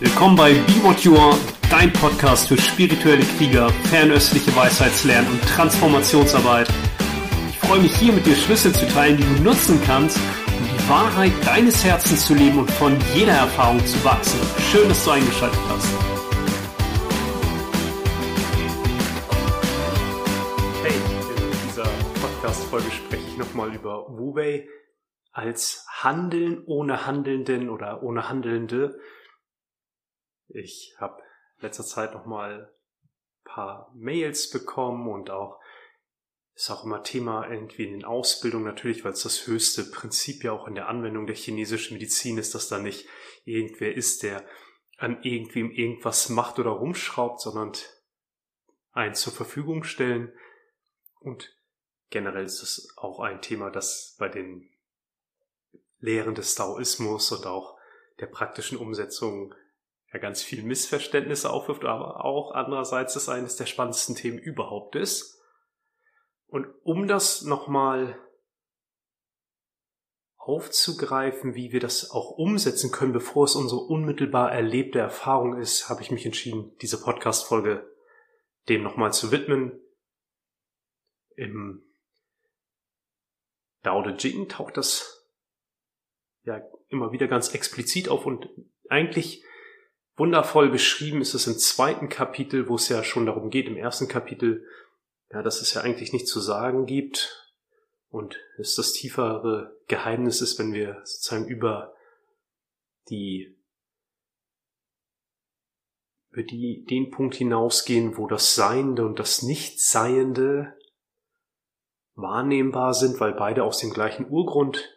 Willkommen bei Be What You Are, dein Podcast für spirituelle Krieger, fernöstliche Weisheitslernen und Transformationsarbeit. Ich freue mich hier mit dir Schlüssel zu teilen, die du nutzen kannst, um die Wahrheit deines Herzens zu leben und von jeder Erfahrung zu wachsen. Schön, dass du eingeschaltet hast. Hey, in dieser Podcast-Folge spreche ich nochmal über Wu Wei als Handeln ohne Handelnden oder ohne Handelnde. Ich habe letzter Zeit noch mal paar Mails bekommen und auch ist auch immer Thema irgendwie in den Ausbildungen natürlich, weil es das höchste Prinzip ja auch in der Anwendung der chinesischen Medizin ist, dass da nicht irgendwer ist, der an irgendwem irgendwas macht oder rumschraubt, sondern einen zur Verfügung stellen. Und generell ist es auch ein Thema, das bei den Lehren des Taoismus und auch der praktischen Umsetzung ja ganz viel Missverständnisse aufwirft, aber auch andererseits ist eines der spannendsten Themen überhaupt ist. Und um das nochmal aufzugreifen, wie wir das auch umsetzen können, bevor es unsere unmittelbar erlebte Erfahrung ist, habe ich mich entschieden, diese Podcast-Folge dem nochmal zu widmen. Im Dao De Jing taucht das ja immer wieder ganz explizit auf und eigentlich wundervoll beschrieben ist es im zweiten Kapitel, wo es ja schon darum geht, im ersten Kapitel, ja, dass es ja eigentlich nichts zu sagen gibt und es das tiefere Geheimnis ist, wenn wir sozusagen über die über die, den Punkt hinausgehen, wo das Seiende und das Nichtseiende wahrnehmbar sind, weil beide aus dem gleichen Urgrund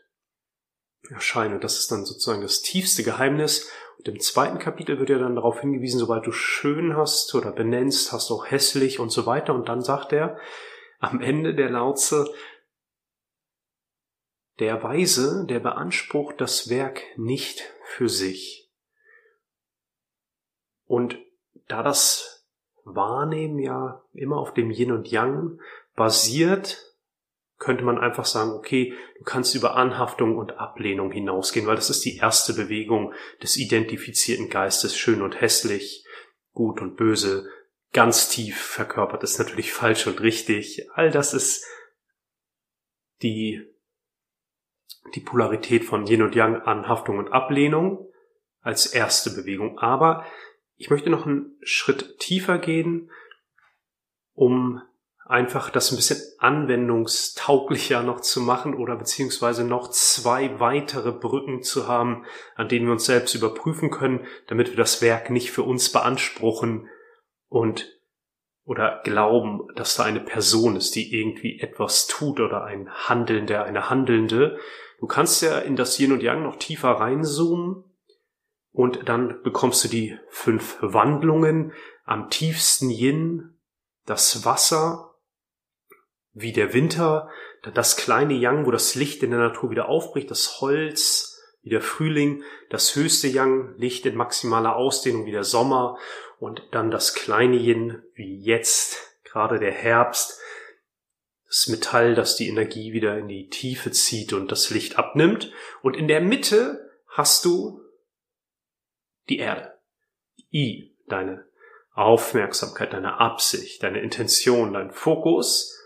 erscheinen. Und das ist dann sozusagen das tiefste Geheimnis. Und im zweiten Kapitel wird ja dann darauf hingewiesen, sobald du schön hast oder benennst, hast du auch hässlich und so weiter. Und dann sagt er am Ende der Lautze, der Weise, der beansprucht das Werk nicht für sich. Und da das Wahrnehmen ja immer auf dem Yin und Yang basiert, könnte man einfach sagen, okay, du kannst über Anhaftung und Ablehnung hinausgehen, weil das ist die erste Bewegung des identifizierten Geistes, schön und hässlich, gut und böse, ganz tief verkörpert ist natürlich falsch und richtig. All das ist die, die Polarität von Yin und Yang, Anhaftung und Ablehnung als erste Bewegung. Aber ich möchte noch einen Schritt tiefer gehen, um einfach das ein bisschen anwendungstauglicher noch zu machen oder beziehungsweise noch zwei weitere Brücken zu haben, an denen wir uns selbst überprüfen können, damit wir das Werk nicht für uns beanspruchen und oder glauben, dass da eine Person ist, die irgendwie etwas tut oder ein Handelnder, eine Handelnde. Du kannst ja in das Yin und Yang noch tiefer reinzoomen und dann bekommst du die fünf Wandlungen. Am tiefsten Yin, das Wasser, wie der Winter, das kleine Yang, wo das Licht in der Natur wieder aufbricht, das Holz, wie der Frühling, das höchste Yang, Licht in maximaler Ausdehnung wie der Sommer und dann das kleine Yin, wie jetzt, gerade der Herbst, das Metall, das die Energie wieder in die Tiefe zieht und das Licht abnimmt. Und in der Mitte hast du die Erde, I, deine Aufmerksamkeit, deine Absicht, deine Intention, dein Fokus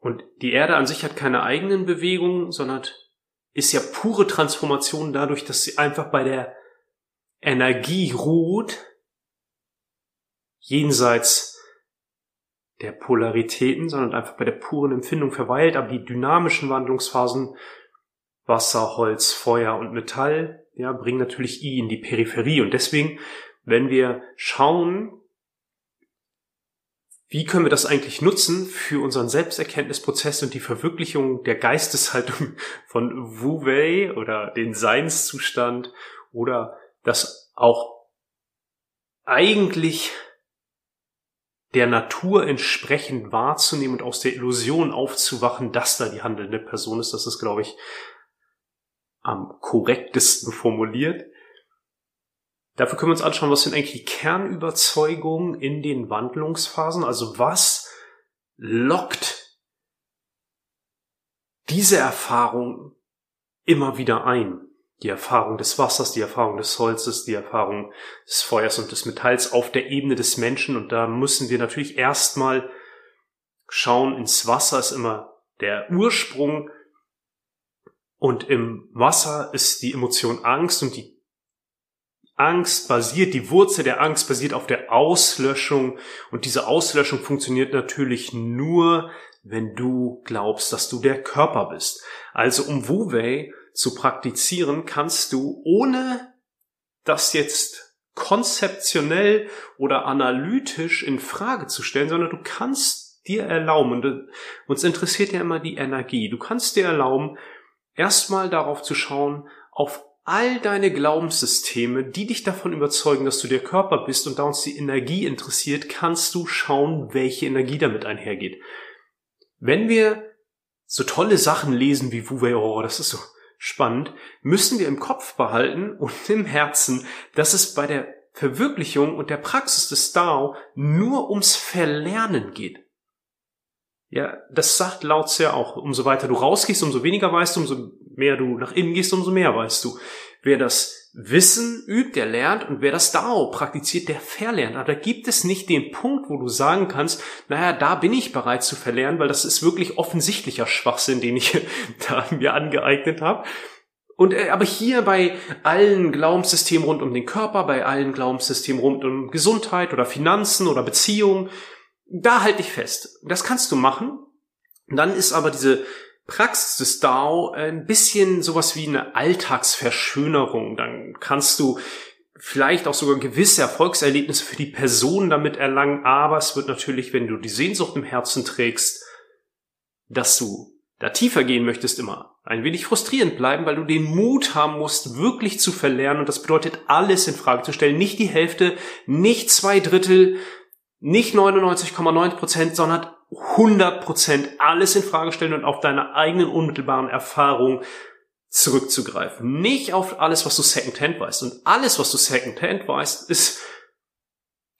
und die Erde an sich hat keine eigenen Bewegungen, sondern ist ja pure Transformation dadurch, dass sie einfach bei der Energie ruht, jenseits der Polaritäten, sondern einfach bei der puren Empfindung verweilt, aber die dynamischen Wandlungsphasen Wasser, Holz, Feuer und Metall, ja, bringen natürlich I in die Peripherie. Und deswegen, wenn wir schauen, wie können wir das eigentlich nutzen für unseren Selbsterkenntnisprozess und die Verwirklichung der Geisteshaltung von Wu Wei oder den Seinszustand oder das auch eigentlich der Natur entsprechend wahrzunehmen und aus der Illusion aufzuwachen, dass da die handelnde Person ist. Das ist, glaube ich, am korrektesten formuliert. Dafür können wir uns anschauen, was sind eigentlich die Kernüberzeugungen in den Wandlungsphasen. Also was lockt diese Erfahrung immer wieder ein? die Erfahrung des Wassers, die Erfahrung des Holzes, die Erfahrung des Feuers und des Metalls auf der Ebene des Menschen. Und da müssen wir natürlich erstmal schauen, ins Wasser ist immer der Ursprung und im Wasser ist die Emotion Angst und die Angst basiert, die Wurzel der Angst basiert auf der Auslöschung und diese Auslöschung funktioniert natürlich nur, wenn du glaubst, dass du der Körper bist. Also um Wu Wei zu praktizieren, kannst du ohne das jetzt konzeptionell oder analytisch in Frage zu stellen, sondern du kannst dir erlauben, und uns interessiert ja immer die Energie, du kannst dir erlauben, erstmal darauf zu schauen, auf all deine Glaubenssysteme, die dich davon überzeugen, dass du der Körper bist und da uns die Energie interessiert, kannst du schauen, welche Energie damit einhergeht. Wenn wir so tolle Sachen lesen wie Wu Wei, oh, das ist so spannend, müssen wir im Kopf behalten und im Herzen, dass es bei der Verwirklichung und der Praxis des Dao nur ums Verlernen geht. Ja, das sagt Lao Tse auch. Umso weiter du rausgehst, umso weniger weißt du, umso mehr du nach innen gehst, umso mehr weißt du. Wer das Wissen übt, der lernt und wer das Dao praktiziert, der verlernt. Aber da gibt es nicht den Punkt, wo du sagen kannst, naja, da bin ich bereit zu verlernen, weil das ist wirklich offensichtlicher Schwachsinn, den ich da mir angeeignet habe. Und äh, aber hier bei allen Glaubenssystemen rund um den Körper, bei allen Glaubenssystemen rund um Gesundheit oder Finanzen oder Beziehungen, da halte ich fest. Das kannst du machen. Dann ist aber diese Praxis des DAO ein bisschen sowas wie eine Alltagsverschönerung. Dann kannst du vielleicht auch sogar gewisse Erfolgserlebnisse für die Person damit erlangen, aber es wird natürlich, wenn du die Sehnsucht im Herzen trägst, dass du da tiefer gehen möchtest, immer ein wenig frustrierend bleiben, weil du den Mut haben musst, wirklich zu verlernen. Und das bedeutet, alles in Frage zu stellen. Nicht die Hälfte, nicht zwei Drittel, nicht 99,9 Prozent, sondern 100 Prozent alles in Frage stellen und auf deine eigenen unmittelbaren Erfahrungen zurückzugreifen. Nicht auf alles, was du Secondhand weißt. Und alles, was du Secondhand weißt, ist,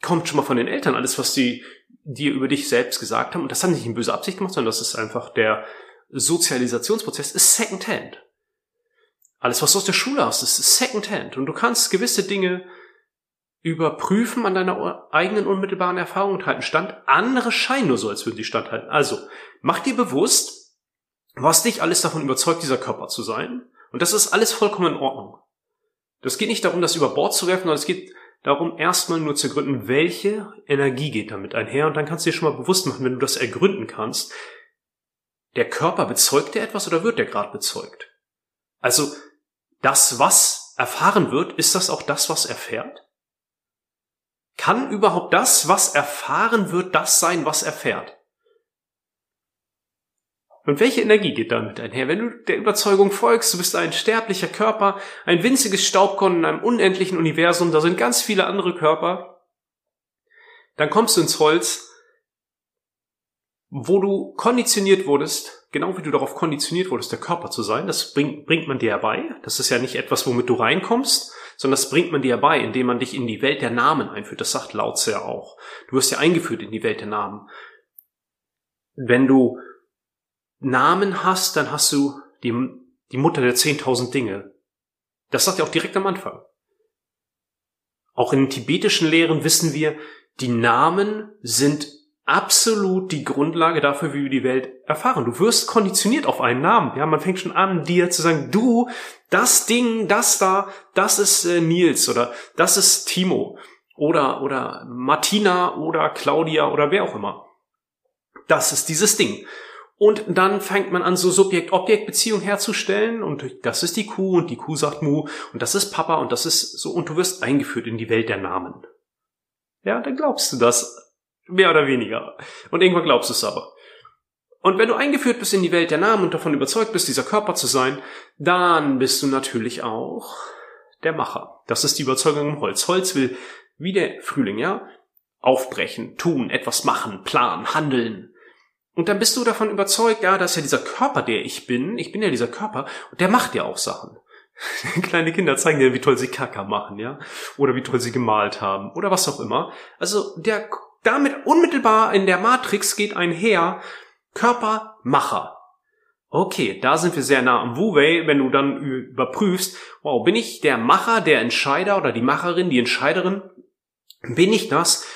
kommt schon mal von den Eltern. Alles, was die dir über dich selbst gesagt haben. Und das hat nicht in böser Absicht gemacht, sondern das ist einfach der Sozialisationsprozess, ist Secondhand. Alles, was du aus der Schule hast, ist Secondhand. Und du kannst gewisse Dinge überprüfen an deiner eigenen unmittelbaren Erfahrung und halten stand. Andere scheinen nur so, als würden sie standhalten. Also, mach dir bewusst, was dich alles davon überzeugt, dieser Körper zu sein. Und das ist alles vollkommen in Ordnung. Das geht nicht darum, das über Bord zu werfen, sondern es geht darum, erstmal nur zu ergründen, welche Energie geht damit einher. Und dann kannst du dir schon mal bewusst machen, wenn du das ergründen kannst, der Körper bezeugt er etwas oder wird der gerade bezeugt? Also, das, was erfahren wird, ist das auch das, was erfährt? Kann überhaupt das, was erfahren wird, das sein, was erfährt? Und welche Energie geht damit einher? Wenn du der Überzeugung folgst, du bist ein sterblicher Körper, ein winziges Staubkorn in einem unendlichen Universum, da sind ganz viele andere Körper, dann kommst du ins Holz, wo du konditioniert wurdest, genau wie du darauf konditioniert wurdest, der Körper zu sein. Das bringt, bringt man dir herbei. Das ist ja nicht etwas, womit du reinkommst, sondern das bringt man dir bei, indem man dich in die Welt der Namen einführt. Das sagt Lao Tse ja auch. Du wirst ja eingeführt in die Welt der Namen. Wenn du Namen hast, dann hast du die, die Mutter der 10.000 Dinge. Das sagt er auch direkt am Anfang. Auch in tibetischen Lehren wissen wir, die Namen sind absolut die Grundlage dafür, wie wir die Welt erfahren. Du wirst konditioniert auf einen Namen. Ja, man fängt schon an, dir zu sagen, du, das Ding, das da, das ist äh, Nils oder das ist Timo oder, oder Martina oder Claudia oder wer auch immer. Das ist dieses Ding. Und dann fängt man an, so Subjekt-Objekt-Beziehung herzustellen und das ist die Kuh und die Kuh sagt Mu und das ist Papa und das ist so und du wirst eingeführt in die Welt der Namen. Ja, dann glaubst du das Mehr oder weniger. Und irgendwann glaubst du es aber. Und wenn du eingeführt bist in die Welt der Namen und davon überzeugt bist, dieser Körper zu sein, dann bist du natürlich auch der Macher. Das ist die Überzeugung im Holz. Holz will, wie der Frühling, ja, aufbrechen, tun, etwas machen, planen, handeln. Und dann bist du davon überzeugt, ja, das ist ja dieser Körper, der ich bin. Ich bin ja dieser Körper und der macht ja auch Sachen. Kleine Kinder zeigen dir, wie toll sie Kacker machen, ja, oder wie toll sie gemalt haben oder was auch immer. Also der damit unmittelbar in der Matrix geht einher Körpermacher. Okay, da sind wir sehr nah am Wu-Wei, wenn du dann überprüfst, wow, bin ich der Macher, der Entscheider oder die Macherin, die Entscheiderin? Bin ich das?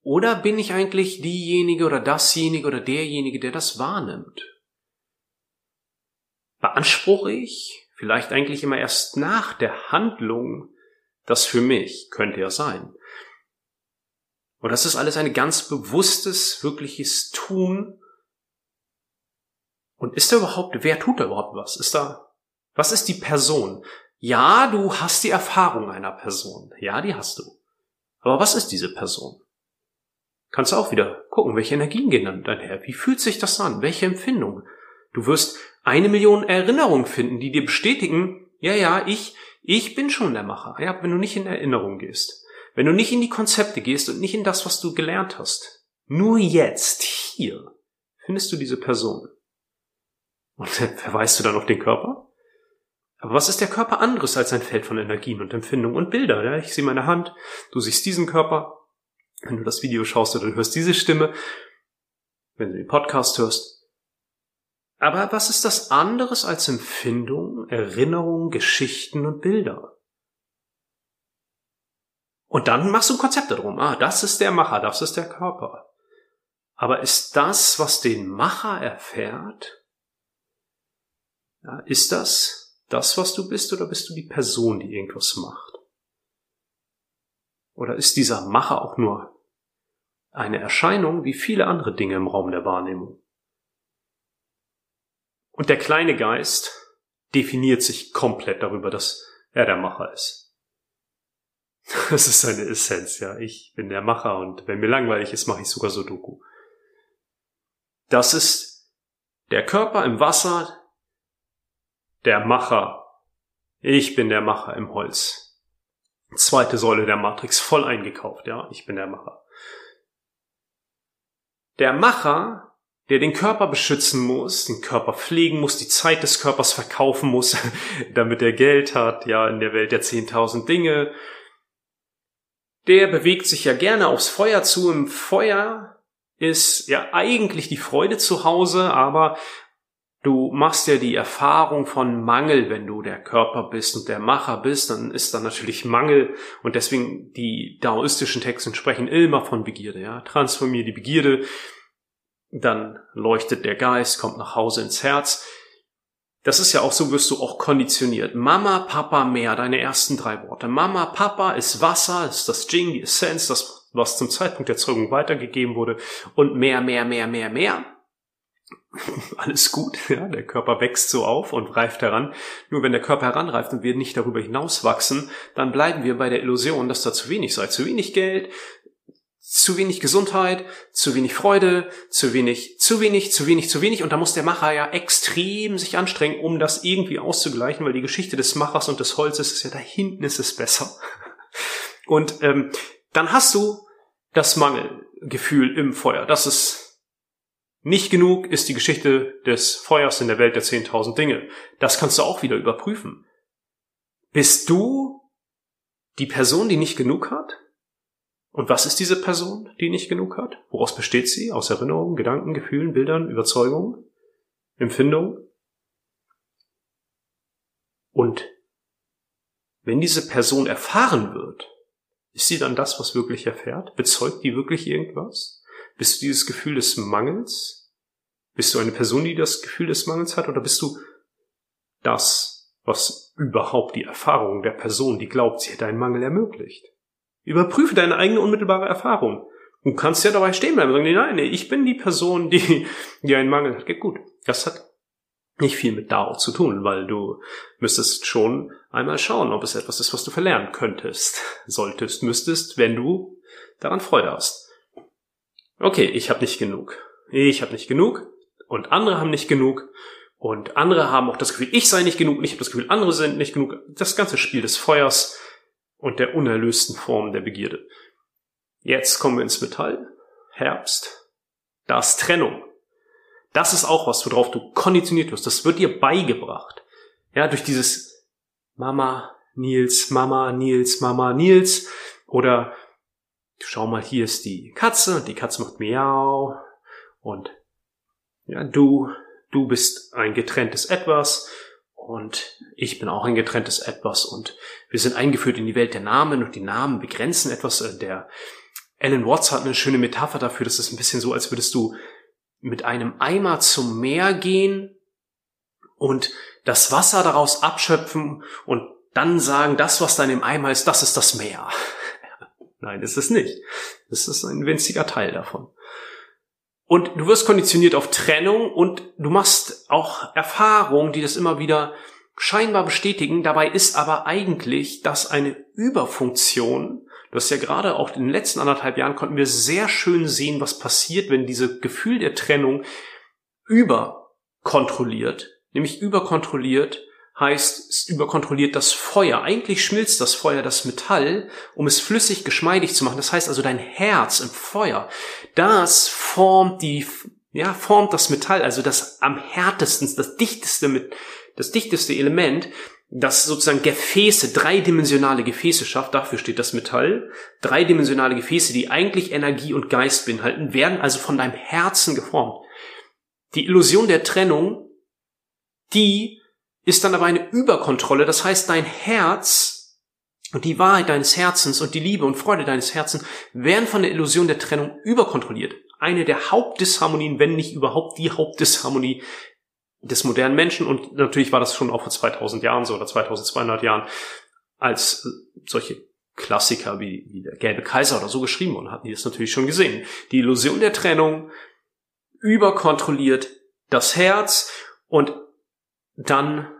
Oder bin ich eigentlich diejenige oder dasjenige oder derjenige, der das wahrnimmt? Beanspruche ich vielleicht eigentlich immer erst nach der Handlung das für mich? Könnte ja sein. Und das ist alles ein ganz bewusstes, wirkliches Tun und ist da überhaupt, wer tut da überhaupt was? Ist da, was ist die Person? Ja, du hast die Erfahrung einer Person. Ja, die hast du. Aber was ist diese Person? Kannst du auch wieder gucken, welche Energien gehen dann einher? Wie fühlt sich das an? Welche Empfindung? Du wirst eine Million Erinnerungen finden, die dir bestätigen, ja, ja, ich, ich bin schon der Macher. Ja, wenn du nicht in Erinnerung gehst. Wenn du nicht in die Konzepte gehst und nicht in das, was du gelernt hast. Nur jetzt, hier, findest du diese Person. Und verweist du dann auf den Körper? Aber was ist der Körper anderes als ein Feld von Energien und Empfindungen und Bilder? Ich sehe meine Hand, du siehst diesen Körper. Wenn du das Video schaust oder hörst diese Stimme, wenn du den Podcast hörst. Aber was ist das anderes als Empfindungen, Erinnerungen, Geschichten und Bilder? Und dann machst du ein Konzept darum. Ah, das ist der Macher, das ist der Körper. Aber ist das, was den Macher erfährt, ja, ist das das, was du bist, oder bist du die Person, die irgendwas macht? Oder ist dieser Macher auch nur eine Erscheinung wie viele andere Dinge im Raum der Wahrnehmung? Und der kleine Geist definiert sich komplett darüber, dass er der Macher ist. Das ist seine Essenz, ja. Ich bin der Macher und wenn mir langweilig ist, mache ich sogar Sudoku. Das ist der Körper im Wasser, der Macher. Ich bin der Macher im Holz. Zweite Säule der Matrix, voll eingekauft, ja, ich bin der Macher. Der Macher, der den Körper beschützen muss, den Körper pflegen muss, die Zeit des Körpers verkaufen muss, damit er Geld hat, ja, in der Welt der 10.000 Dinge, der bewegt sich ja gerne aufs Feuer zu. Im Feuer ist ja eigentlich die Freude zu Hause, aber Du machst ja die Erfahrung von Mangel, wenn du der Körper bist und der Macher bist, dann ist da natürlich Mangel und deswegen die daoistischen Texte sprechen immer von Begierde, ja. Transformier die Begierde, dann leuchtet der Geist, kommt nach Hause ins Herz. Das ist ja auch so, wirst du auch konditioniert. Mama, Papa, mehr, deine ersten drei Worte. Mama, Papa ist Wasser, ist das Jing, die Essenz, das, was zum Zeitpunkt der Zeugung weitergegeben wurde. Und mehr, mehr, mehr, mehr, mehr alles gut, ja, der Körper wächst so auf und reift heran. Nur wenn der Körper heranreift und wir nicht darüber hinaus wachsen, dann bleiben wir bei der Illusion, dass da zu wenig sei. Zu wenig Geld, zu wenig Gesundheit, zu wenig Freude, zu wenig, zu wenig, zu wenig, zu wenig. Und da muss der Macher ja extrem sich anstrengen, um das irgendwie auszugleichen, weil die Geschichte des Machers und des Holzes ist ja da hinten ist es besser. Und ähm, dann hast du das Mangelgefühl im Feuer. Das ist nicht genug ist die Geschichte des Feuers in der Welt der 10.000 Dinge. Das kannst du auch wieder überprüfen. Bist du die Person, die nicht genug hat? Und was ist diese Person, die nicht genug hat? Woraus besteht sie? Aus Erinnerungen, Gedanken, Gefühlen, Bildern, Überzeugungen, Empfindungen? Und wenn diese Person erfahren wird, ist sie dann das, was wirklich erfährt? Bezeugt die wirklich irgendwas? Bist du dieses Gefühl des Mangels? Bist du eine Person, die das Gefühl des Mangels hat? Oder bist du das, was überhaupt die Erfahrung der Person, die glaubt, sie hätte einen Mangel ermöglicht? Überprüfe deine eigene unmittelbare Erfahrung. Du kannst ja dabei stehen bleiben und sagen, nein, nee, ich bin die Person, die, die einen Mangel hat. Geht gut. Das hat nicht viel mit Dao zu tun, weil du müsstest schon einmal schauen, ob es etwas ist, was du verlernen könntest, solltest, müsstest, wenn du daran Freude hast okay, ich habe nicht genug. Ich habe nicht genug und andere haben nicht genug und andere haben auch das Gefühl, ich sei nicht genug und ich habe das Gefühl, andere sind nicht genug. Das ganze Spiel des Feuers und der unerlösten Form der Begierde. Jetzt kommen wir ins Metall. Herbst. Das Trennung. Das ist auch was, worauf du konditioniert wirst. Das wird dir beigebracht. Ja, durch dieses Mama, Nils, Mama, Nils, Mama, Nils. Oder schau mal, hier ist die Katze und die Katze macht Miau und ja, du du bist ein getrenntes Etwas und ich bin auch ein getrenntes Etwas und wir sind eingeführt in die Welt der Namen und die Namen begrenzen etwas. Äh, der Alan Watts hat eine schöne Metapher dafür. Das ist ein bisschen so, als würdest du mit einem Eimer zum Meer gehen und das Wasser daraus abschöpfen und dann sagen, das, was da in dem Eimer ist, das ist das Meer. Nein, ist es nicht. Das ist ein winziger Teil davon. Und du wirst konditioniert auf Trennung und du machst auch Erfahrungen, die das immer wieder scheinbar bestätigen. Dabei ist aber eigentlich das eine Überfunktion. Du hast ja gerade auch in den letzten anderthalb Jahren konnten wir sehr schön sehen, was passiert, wenn diese Gefühl der Trennung überkontrolliert, nämlich überkontrolliert heißt, es überkontrolliert das Feuer. Eigentlich schmilzt das Feuer das Metall, um es flüssig geschmeidig zu machen. Das heißt also dein Herz im Feuer, das formt die, ja, formt das Metall, also das am härtesten, das dichteste mit, das dichteste Element, das sozusagen Gefäße, dreidimensionale Gefäße schafft, dafür steht das Metall, dreidimensionale Gefäße, die eigentlich Energie und Geist beinhalten, werden also von deinem Herzen geformt. Die Illusion der Trennung, die ist dann aber eine Überkontrolle. Das heißt, dein Herz und die Wahrheit deines Herzens und die Liebe und Freude deines Herzens werden von der Illusion der Trennung überkontrolliert. Eine der Hauptdisharmonien, wenn nicht überhaupt die Hauptdisharmonie des modernen Menschen. Und natürlich war das schon auch vor 2000 Jahren so oder 2200 Jahren, als solche Klassiker wie, wie der gelbe Kaiser oder so geschrieben wurden, hatten die das natürlich schon gesehen. Die Illusion der Trennung überkontrolliert das Herz und dann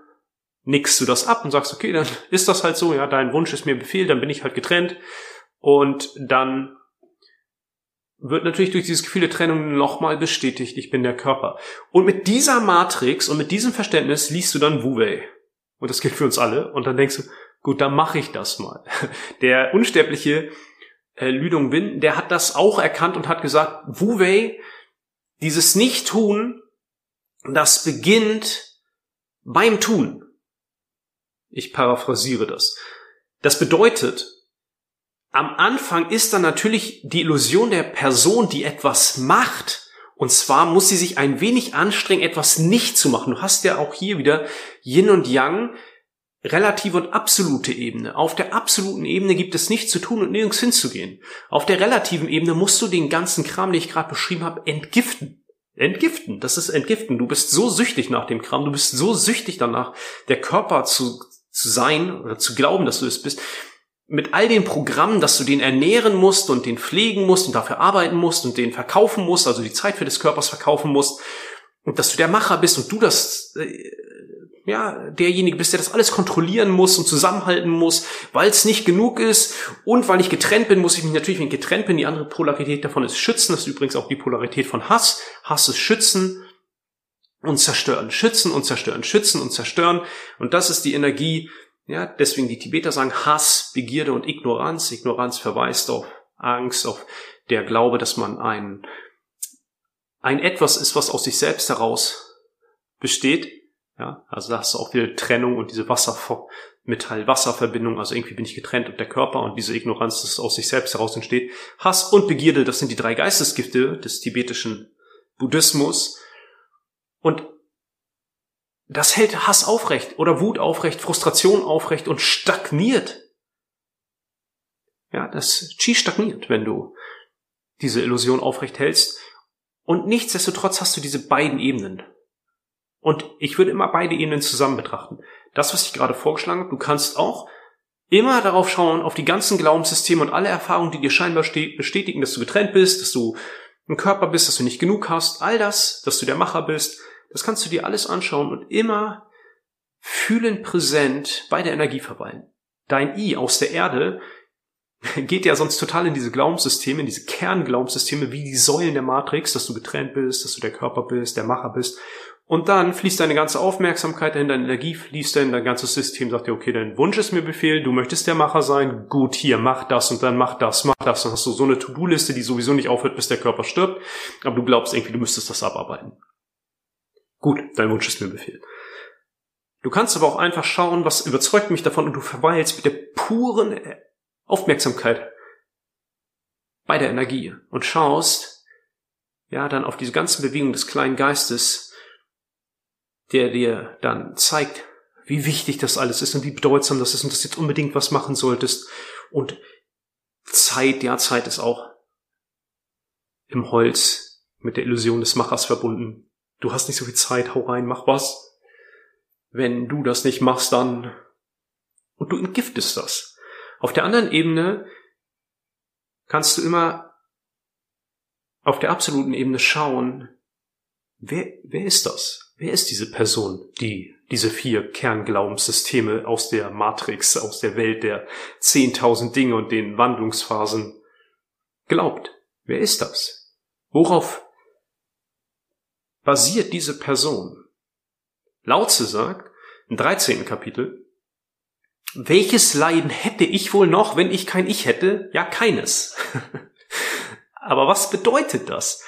nickst du das ab und sagst, okay, dann ist das halt so, ja, dein Wunsch ist mir Befehl, dann bin ich halt getrennt und dann wird natürlich durch dieses Gefühl der Trennung nochmal bestätigt, ich bin der Körper. Und mit dieser Matrix und mit diesem Verständnis liest du dann Wu Wei. Und das gilt für uns alle. Und dann denkst du, gut, dann mache ich das mal. Der unsterbliche äh, Lüdung Win, der hat das auch erkannt und hat gesagt, Wu Wei, dieses Nicht-Tun, das beginnt beim Tun. Ich paraphrasiere das. Das bedeutet, am Anfang ist dann natürlich die Illusion der Person, die etwas macht. Und zwar muss sie sich ein wenig anstrengen, etwas nicht zu machen. Du hast ja auch hier wieder Yin und Yang, relative und absolute Ebene. Auf der absoluten Ebene gibt es nichts zu tun und nirgends hinzugehen. Auf der relativen Ebene musst du den ganzen Kram, den ich gerade beschrieben habe, entgiften. Entgiften, das ist entgiften. Du bist so süchtig nach dem Kram, du bist so süchtig danach, der Körper zu, zu sein oder zu glauben, dass du es bist, mit all den Programmen, dass du den ernähren musst und den pflegen musst und dafür arbeiten musst und den verkaufen musst, also die Zeit für des Körpers verkaufen musst und dass du der Macher bist und du das, äh, ja, derjenige bist, der das alles kontrollieren muss und zusammenhalten muss, weil es nicht genug ist und weil ich getrennt bin, muss ich mich natürlich, wenn ich getrennt bin, die andere Polarität davon ist schützen. Das ist übrigens auch die Polarität von Hass. Hass ist schützen und zerstören, schützen und zerstören, schützen und zerstören. Und das ist die Energie, ja, deswegen die Tibeter sagen Hass, Begierde und Ignoranz. Ignoranz verweist auf Angst, auf der Glaube, dass man ein, ein etwas ist, was aus sich selbst heraus besteht. Ja, also da hast du auch wieder Trennung und diese Wasser, Metall-Wasser-Verbindung, also irgendwie bin ich getrennt und der Körper und diese Ignoranz, das aus sich selbst heraus entsteht. Hass und Begierde, das sind die drei Geistesgifte des tibetischen Buddhismus. Und das hält Hass aufrecht oder Wut aufrecht, Frustration aufrecht und stagniert. Ja, das Chi stagniert, wenn du diese Illusion aufrecht hältst. Und nichtsdestotrotz hast du diese beiden Ebenen. Und ich würde immer beide Ebenen zusammen betrachten. Das, was ich gerade vorgeschlagen habe, du kannst auch immer darauf schauen, auf die ganzen Glaubenssysteme und alle Erfahrungen, die dir scheinbar bestätigen, dass du getrennt bist, dass du ein Körper bist, dass du nicht genug hast, all das, dass du der Macher bist, das kannst du dir alles anschauen und immer fühlen präsent bei der Energie verweilen. Dein I aus der Erde geht ja sonst total in diese Glaubenssysteme, in diese Kernglaubensysteme, wie die Säulen der Matrix, dass du getrennt bist, dass du der Körper bist, der Macher bist. Und dann fließt deine ganze Aufmerksamkeit dahin, deine Energie fließt dahin, dein ganzes System sagt dir, okay, dein Wunsch ist mir Befehl, du möchtest der Macher sein, gut, hier, mach das und dann mach das, mach das. Dann hast du so eine To-Do-Liste, die sowieso nicht aufhört, bis der Körper stirbt, aber du glaubst irgendwie, du müsstest das abarbeiten. Gut, dein Wunsch ist mir Befehl. Du kannst aber auch einfach schauen, was überzeugt mich davon und du verweilst mit der puren Aufmerksamkeit bei der Energie und schaust, ja, dann auf diese ganzen Bewegungen des kleinen Geistes der dir dann zeigt, wie wichtig das alles ist und wie bedeutsam das ist und dass du jetzt unbedingt was machen solltest. Und Zeit, ja, Zeit ist auch im Holz mit der Illusion des Machers verbunden. Du hast nicht so viel Zeit, hau rein, mach was. Wenn du das nicht machst, dann und du entgiftest das. Auf der anderen Ebene kannst du immer auf der absoluten Ebene schauen, wer, wer ist das? Wer ist diese Person, die diese vier Kernglaubensysteme aus der Matrix, aus der Welt der 10.000 Dinge und den Wandlungsphasen glaubt? Wer ist das? Worauf basiert diese Person? Lautze sagt im 13. Kapitel, welches Leiden hätte ich wohl noch, wenn ich kein Ich hätte? Ja, keines. Aber was bedeutet das?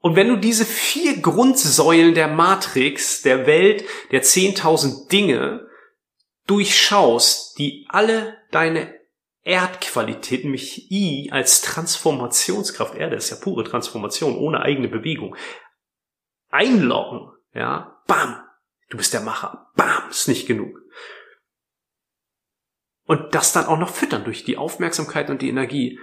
Und wenn du diese vier Grundsäulen der Matrix, der Welt, der 10.000 Dinge durchschaust, die alle deine Erdqualität, nämlich I als Transformationskraft, Erde ist ja pure Transformation, ohne eigene Bewegung, einloggen, ja, bam, du bist der Macher, bam, ist nicht genug. Und das dann auch noch füttern durch die Aufmerksamkeit und die Energie.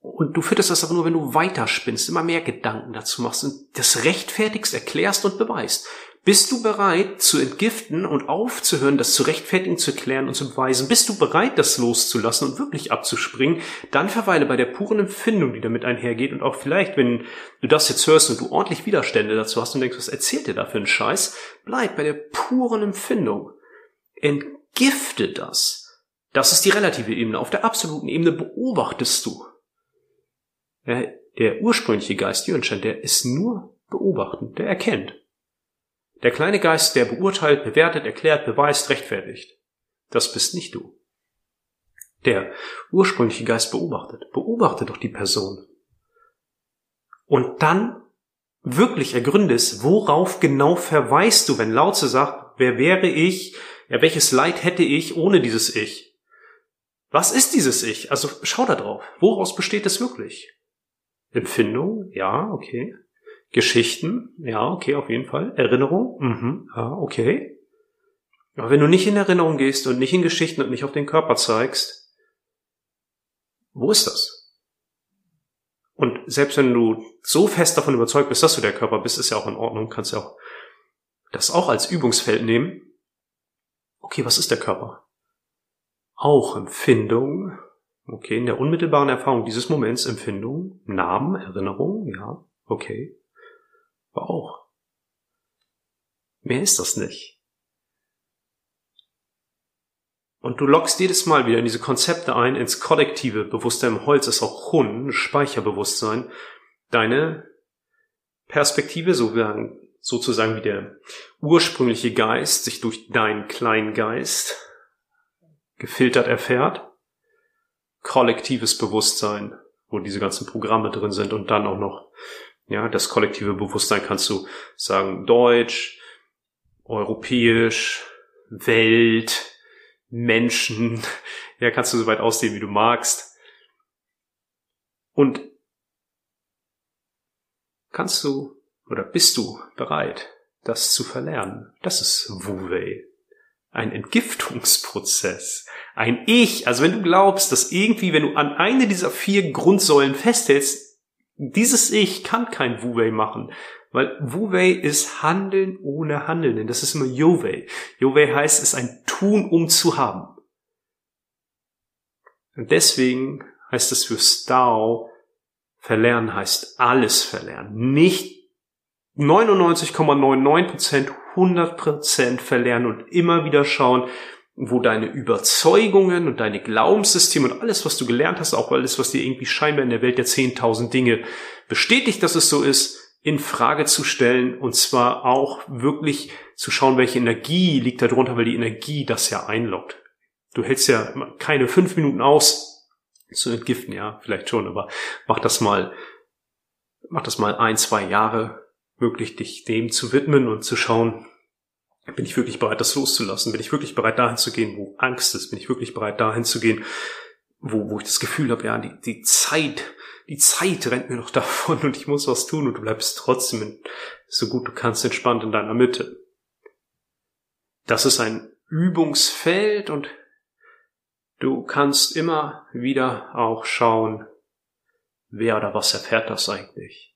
Und du fütterst das aber nur, wenn du weiterspinnst, immer mehr Gedanken dazu machst und das rechtfertigst, erklärst und beweist. Bist du bereit zu entgiften und aufzuhören, das zu rechtfertigen, zu erklären und zu beweisen? Bist du bereit, das loszulassen und wirklich abzuspringen? Dann verweile bei der puren Empfindung, die damit einhergeht und auch vielleicht, wenn du das jetzt hörst und du ordentlich Widerstände dazu hast und denkst, was erzählt dir da für einen Scheiß? Bleib bei der puren Empfindung. Ent entgifte das. Das ist die relative Ebene. Auf der absoluten Ebene beobachtest du. Der, der ursprüngliche Geist, Jürgenstein, der ist nur beobachtend, der erkennt. Der kleine Geist, der beurteilt, bewertet, erklärt, beweist, rechtfertigt. Das bist nicht du. Der ursprüngliche Geist beobachtet. Beobachte doch die Person. Und dann wirklich ergründe es, worauf genau verweist du, wenn Lautze sagt, wer wäre ich, ja, welches Leid hätte ich ohne dieses Ich? Was ist dieses Ich? Also schau da drauf. Woraus besteht es wirklich? Empfindung? Ja, okay. Geschichten? Ja, okay, auf jeden Fall. Erinnerung? Mhm, ja, okay. Aber wenn du nicht in Erinnerung gehst und nicht in Geschichten und nicht auf den Körper zeigst, wo ist das? Und selbst wenn du so fest davon überzeugt bist, dass du der Körper bist, ist ja auch in Ordnung, kannst ja auch das auch als Übungsfeld nehmen okay, was ist der Körper? Auch Empfindung, okay, in der unmittelbaren Erfahrung dieses Moments Empfindung, Namen, Erinnerung, ja, okay, aber auch. Mehr ist das nicht. Und du lockst jedes Mal wieder in diese Konzepte ein, ins kollektive Bewusstsein. Im Holz ist auch Hun, Speicherbewusstsein. Deine Perspektive, sozusagen sozusagen wie der ursprüngliche Geist sich durch deinen kleinen Geist gefiltert erfährt. Kollektives Bewusstsein, wo diese ganzen Programme drin sind und dann auch noch, ja, das kollektive Bewusstsein kannst du sagen Deutsch, europäisch, Welt, Menschen, ja, kannst du so weit ausdehnen, wie du magst. Und kannst du oder bist du bereit, das zu verlernen? Das ist Wu-Wei. Ein Entgiftungsprozess. Ein Ich. Also wenn du glaubst, dass irgendwie, wenn du an eine dieser vier Grundsäulen festhältst, dieses Ich kann kein Wu-Wei machen. Weil Wu-Wei ist Handeln ohne Handeln. Das ist immer Yo-Wei. Yo-Wei heißt, es ist ein Tun, um zu haben. Und deswegen heißt es für Stau, verlernen heißt alles verlernen. Nicht 99,99% 100% verlernen und immer wieder schauen, wo deine Überzeugungen und deine Glaubenssysteme und alles, was du gelernt hast, auch alles, was dir irgendwie scheinbar in der Welt der 10.000 Dinge bestätigt, dass es so ist, in Frage zu stellen und zwar auch wirklich zu schauen, welche Energie liegt da drunter, weil die Energie das ja einloggt. Du hältst ja keine fünf Minuten aus zu entgiften, ja, vielleicht schon, aber mach das mal, mach das mal ein, zwei Jahre, wirklich dich dem zu widmen und zu schauen, bin ich wirklich bereit, das loszulassen? Bin ich wirklich bereit, dahin zu gehen, wo Angst ist? Bin ich wirklich bereit, dahin zu gehen, wo, wo ich das Gefühl habe, ja, die, die Zeit die Zeit rennt mir noch davon und ich muss was tun und du bleibst trotzdem so gut du kannst entspannt in deiner Mitte. Das ist ein Übungsfeld und du kannst immer wieder auch schauen, wer oder was erfährt das eigentlich?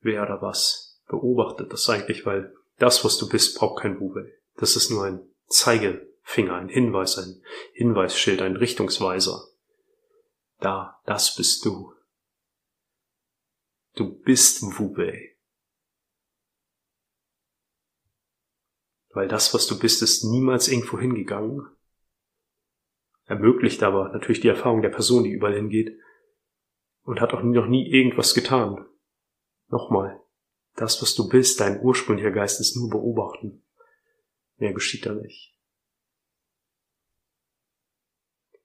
Wer oder was beobachtet das eigentlich, weil das, was du bist, braucht kein Bubel. Das ist nur ein Zeigefinger, ein Hinweis, ein Hinweisschild, ein Richtungsweiser. Da, das bist du. Du bist Wubei. Weil das, was du bist, ist niemals irgendwo hingegangen. Ermöglicht aber natürlich die Erfahrung der Person, die überall hingeht. Und hat auch noch nie irgendwas getan. Nochmal. Das, was du bist, dein ursprünglicher Geist ist nur beobachten. Mehr geschieht da nicht.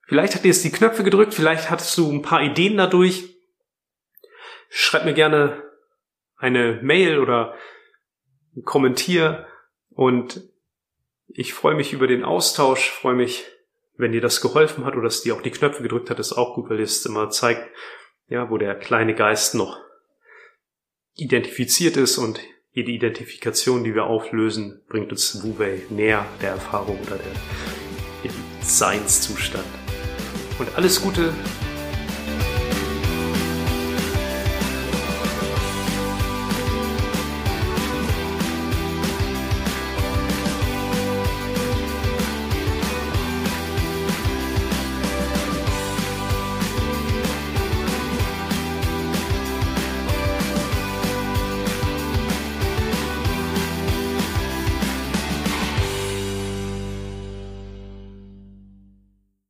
Vielleicht hat dir jetzt die Knöpfe gedrückt, vielleicht hattest du ein paar Ideen dadurch. Schreib mir gerne eine Mail oder kommentier und ich freue mich über den Austausch, freue mich, wenn dir das geholfen hat oder dass dir auch die Knöpfe gedrückt hat, ist auch gut, weil es immer zeigt, ja, wo der kleine Geist noch identifiziert ist und jede Identifikation, die wir auflösen, bringt uns Wu Wei näher der Erfahrung oder der Seinszustand. Und alles Gute